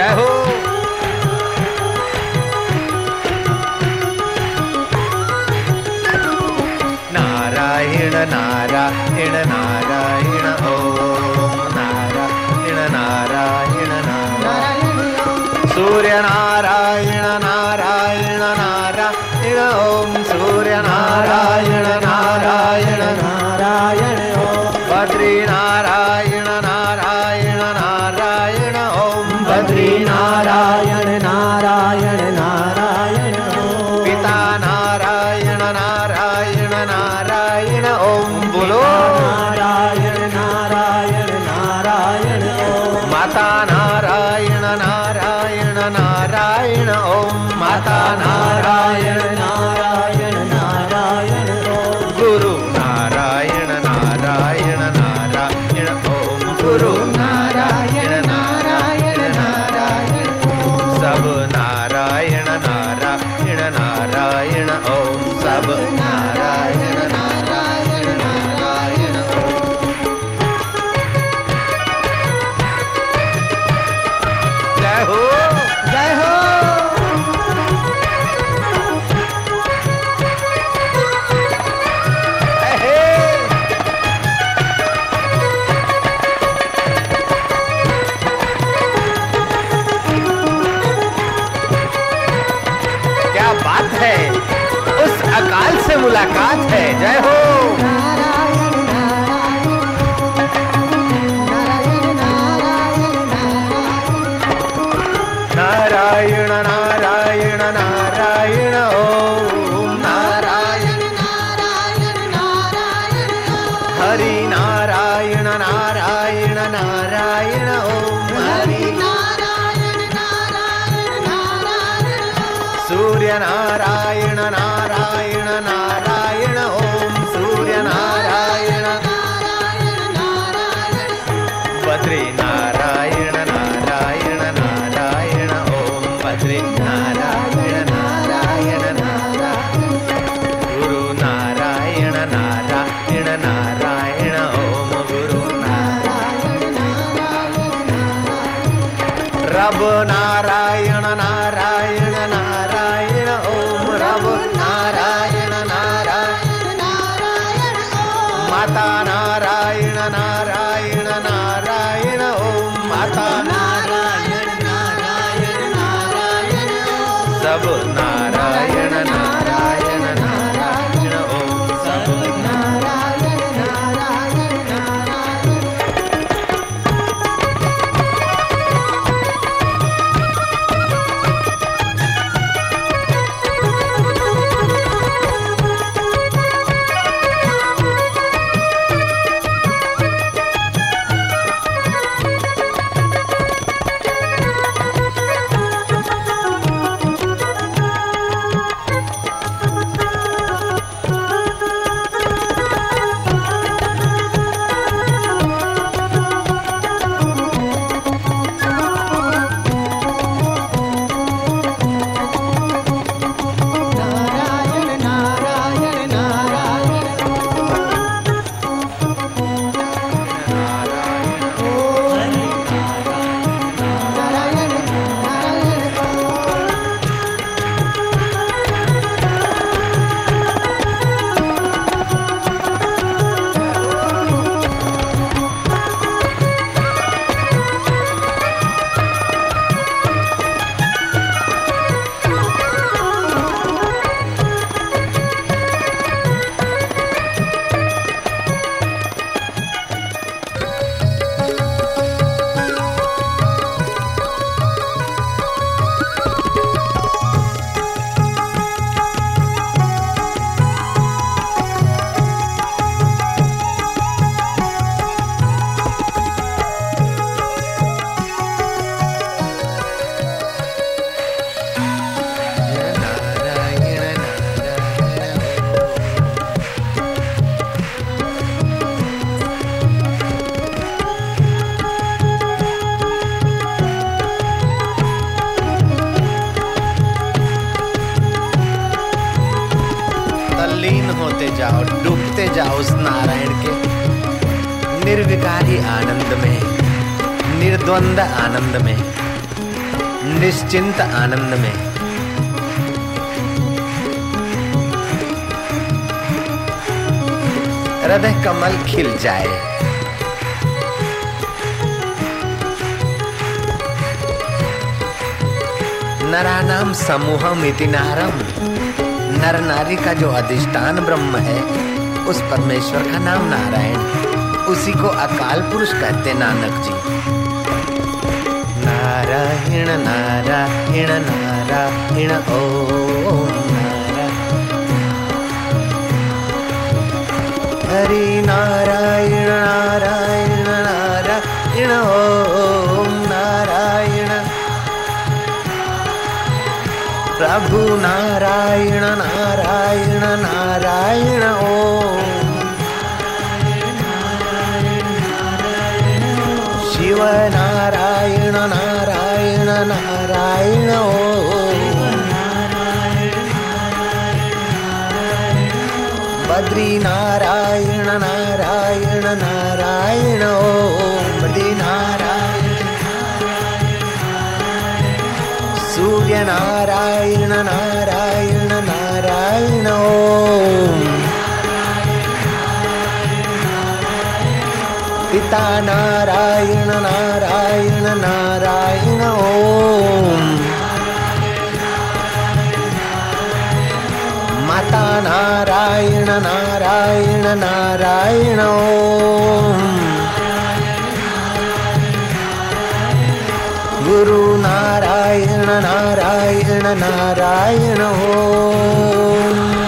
जय हो नारायण नारायण नारायण ओ नारायण नारायण नारायण सूर्यनारायण नारायण। ಸರ್ವನಾ जाओ, डूबते जाओ उस नारायण के। निर्विकारी आनंद में, निर्द्वंद आनंद में, निश्चिंत आनंद में। हृदय कमल खिल जाए। नरानाम समूहम इति नारम। नर नारी का जो अधिष्ठान ब्रह्म है, उस परमेश्वर का नाम नारायण। उसी को अकाल पुरुष कहते नानक जी। नारायण नारायण नारायण नारायण। हरि नारायण नारायण नारायण, ओम नारायण। प्रभु नारायण नारायण नारायण ओम शिव नारायण नारायण नारायण ओम बद्री नारायण नारायण नारायण ओम बद्री नारायण। सूर्य नारायण नारायण। पिता नारायण नारायण नारायण ओम। माता नारायण नारायण नारायण ओम। गुरु नारायण नारायण ओम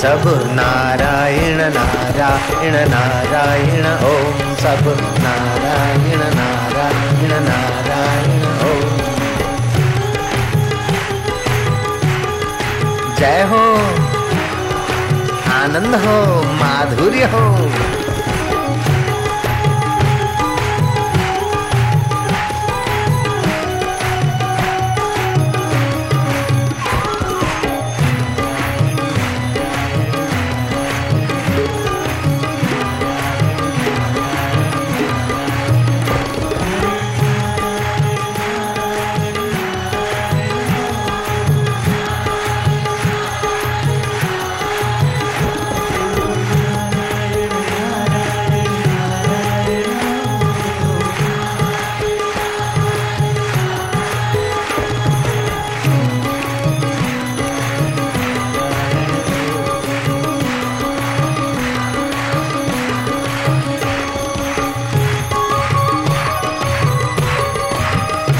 सब नारायण नारायण नारायण ओम सब नारायण नारायण नारायण ओम। जय हो, आनंद हो, माधुर्य हो।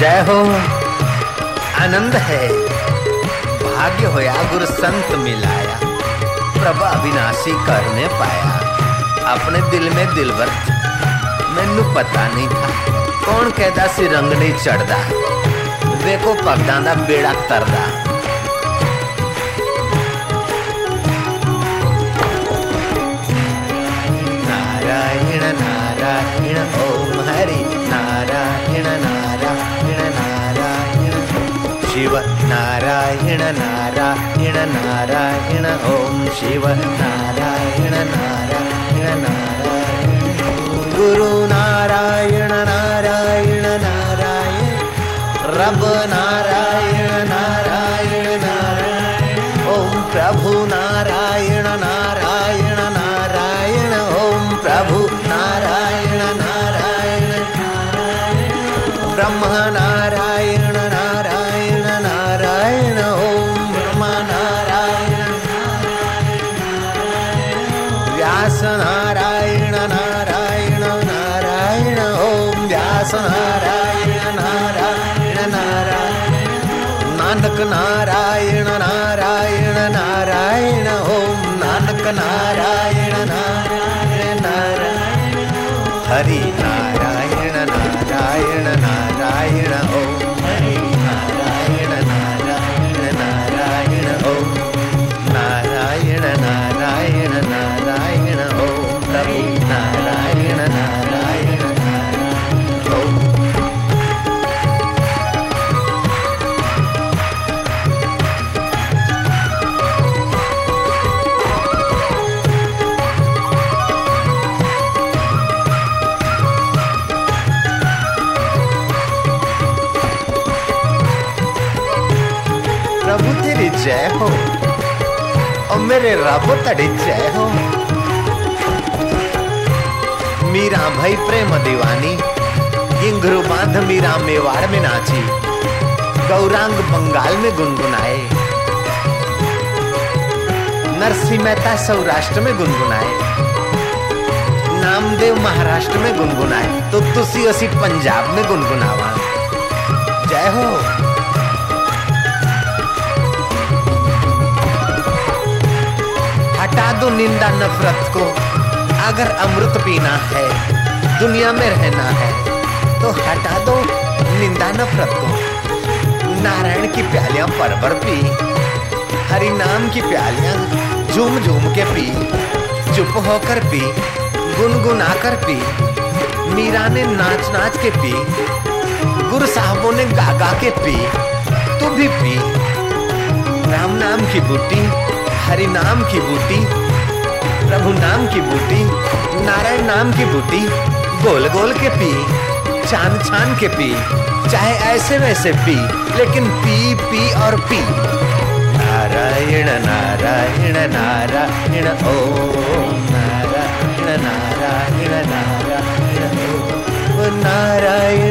जय हो। आनंद है। भाग्य होया गुरु संत मिलाया। प्रभा अविनाशी करने पाया। अपने दिल में दिलवर मैनू पता नहीं था। कौन कहता सी रंगड़ी चढ़दा। वे को पगदा बेड़ा तरदा। नारायण नारायण नारायण ओम शिव नारायण नारायण नारायण। गुरु नारायण नारायण नारायण रब नारायण नारायण नारायण। ओम प्रभु नारायण हो मीरा भाई प्रेम दीवानी बाँध मीरा मेवाड़ में नाची, गौरांग बंगाल में गुनगुनाए। नरसिंह मेहता सौराष्ट्र में गुनगुनाए। नामदेव महाराष्ट्र में गुनगुनाए। तो तुसी असी पंजाब में गुनगुनावा। जय हो। हटा दो निंदा नफरत को। अगर अमृत पीना है, दुनिया में रहना है तो हटा दो निंदा नफरत को। नारायण की प्यालियाँ पर पी, हरि नाम की प्यालियाँ झूम झूम के पी, चुप होकर पी गुनगुना कर पी, मीरा ने नाच नाच के पी, गुरु साहबों ने गा गा के पी, तू भी पी। राम नाम की बूटी हरि नाम की बूटी, प्रभु नाम की बूटी, नारायण नाम की बूटी गोल गोल के पी छान छान के पी, चाहे ऐसे वैसे पी, लेकिन पी पी और पी। नारायण नारायण नारायण ओम नारायण नारायण नारायण नारायण।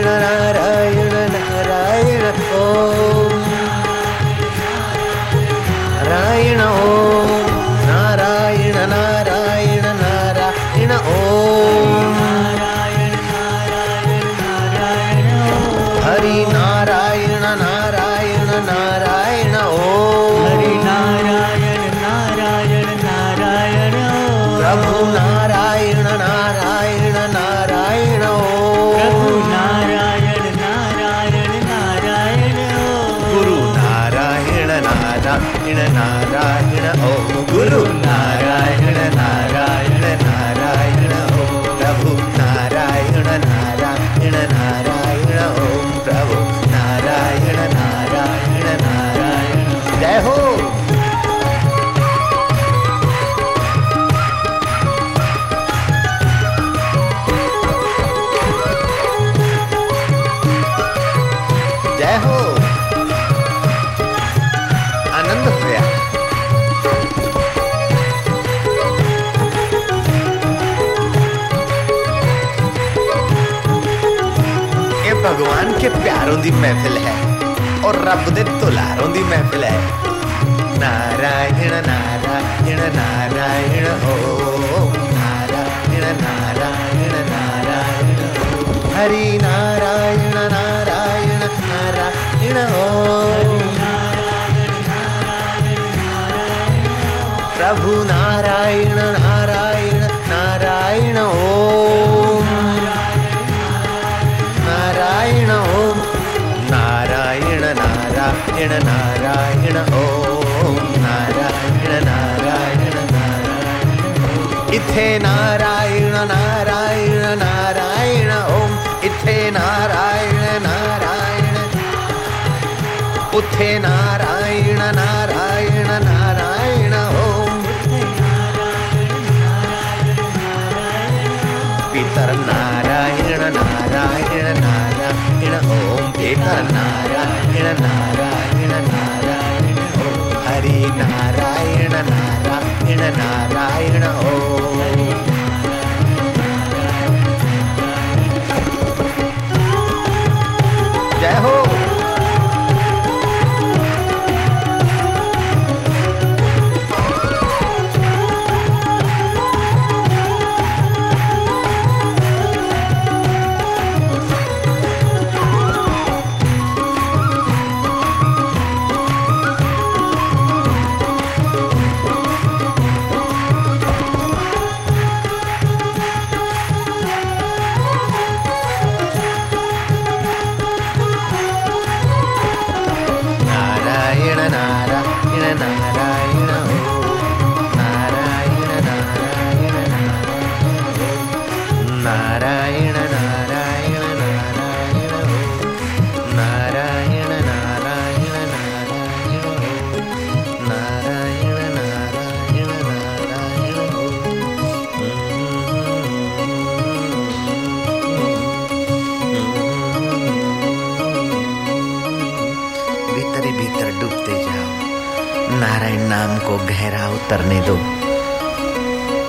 नारायण ओम गुरु नारायण नारायण नारायण ओम प्रभु भगवान के प्यारों दी महफिल है और रब दे दुलारों दी महफिल है। नारायण नारायण नारायण ओम नारायण नारायण नारायण हरि नारायण नारायण नारायण ओम प्रभु नारायण ओम नारायण नारायण नारायण। इथे नारायण नारायण नारायण ओम। इथे नारायण नारायण। उथे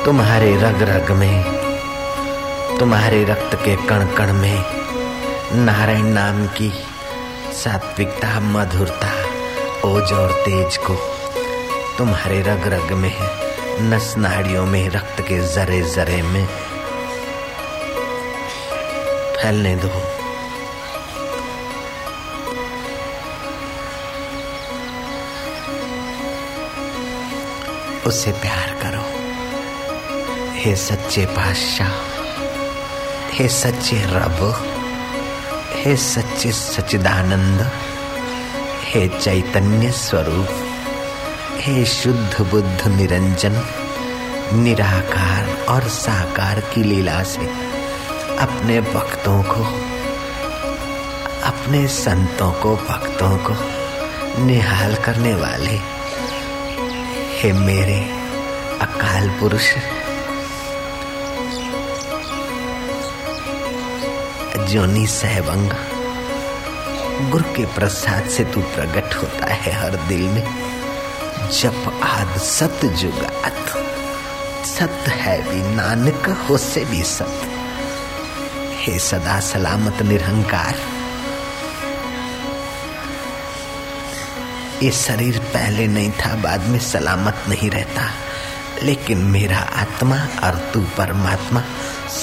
तुम्हारे रग रग में, तुम्हारे रक्त के कण कण में, नारायण नाम की सात्विकता, मधुरता, ओज और तेज को तुम्हारे रग रग में, नस नाड़ियों में, रक्त के जरे जरे में फैलने दो। उससे प्यार हे सच्चे पातशाह हे सच्चे रब, हे सच्चे सच्चिदानंद, हे चैतन्य स्वरूप, हे शुद्ध बुद्ध निरंजन, निराकार और साकार की लीला से अपने भक्तों को, अपने संतों को भक्तों को निहाल करने वाले, हे मेरे अकाल पुरुष जोनी सहबंग गुरु के प्रसाद से तू प्रकट होता है हर दिल में। जप आद सत जुगात सत है भी, नानक हो से भी सत हे सदा सलामत निरहंकार। ये शरीर पहले नहीं था, बाद में सलामत नहीं रहता। लेकिन मेरा आत्मा और तू परमात्मा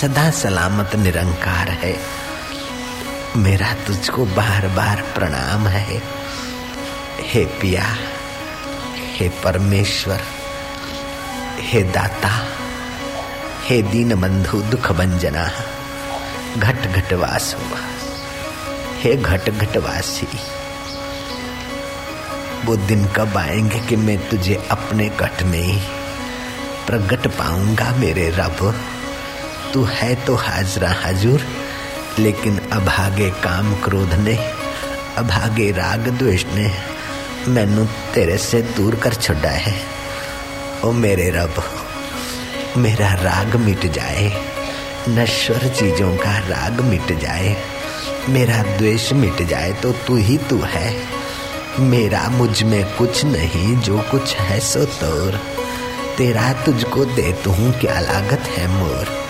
सदा सलामत निरंकार है। मेरा तुझको बार बार प्रणाम है। हे पिया, हे परमेश्वर, हे दाता, हे दीन बंधु दुख भंजना घट घट वासु हे घट घट वासी वो दिन कब आएँगे कि मैं तुझे अपने घट में ही प्रगट पाऊँगा मेरे रब? तू है तो हाजरा हजूर लेकिन अभागे काम क्रोध ने, अभागे राग द्वेष ने मैनू तेरे से दूर कर छोड़ा है। ओ मेरे रब, मेरा राग मिट जाए नश्वर चीज़ों का राग मिट जाए, मेरा द्वेष मिट जाए तो तू ही तू है। मेरा मुझमें कुछ नहीं, जो कुछ है सो तोर। तेरा तुझको दे तू क्या लागत है मोर?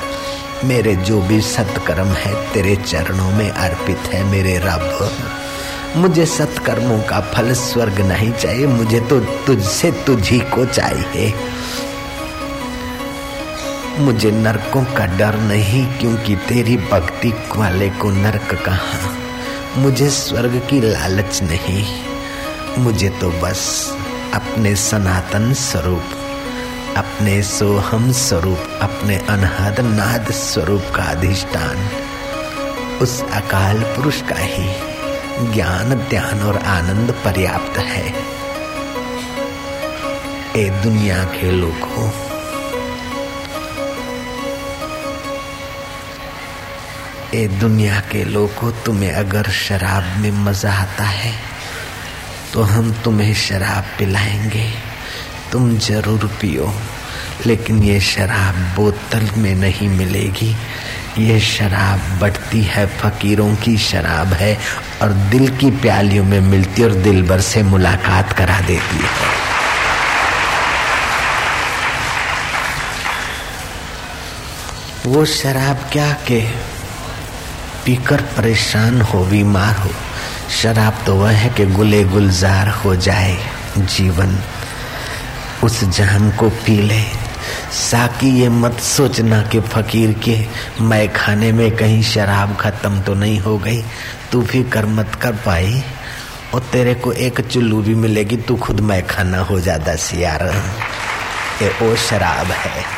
मेरे जो भी सत्कर्म है, तेरे चरणों में अर्पित है मेरे रब। मुझे सत्कर्मों का फल स्वर्ग नहीं चाहिए, मुझे तो तुझसे तुझ को चाहिए। मुझे नरकों का डर नहीं, क्योंकि तेरी भक्ति वाले को नरक कहा? मुझे स्वर्ग की लालच नहीं, मुझे तो बस अपने सनातन स्वरूप अपने सोहम स्वरूप, अपने अनहद नाद स्वरूप का अधिष्ठान। उस अकाल पुरुष का ही ज्ञान, ध्यान और आनंद पर्याप्त है। ए दुनिया के लोगों, ए दुनिया के लोगों, तुम्हें अगर शराब में मज़ा आता है तो हम तुम्हें शराब पिलाएँगे। तुम ज़रूर पियो, लेकिन ये शराब बोतल में नहीं मिलेगी। ये शराब बढ़ती है, फकीरों की शराब है, और दिल की प्यालियों में मिलती और दिल भर से मुलाकात करा देती है। वो शराब क्या के? पीकर परेशान हो, बीमार हो। शराब तो वह है कि गुले गुलजार हो जाए जीवन। उस जहन को पी ले। साकी, ये मत सोचना कि फकीर के मैं खाने में कहीं शराब खत्म तो नहीं हो गई। तू कर मत कर पाई और तेरे को एक चुल्लू भी मिलेगी, तू खुद मैं खाना हो जाता सियार। ये ओ शराब है।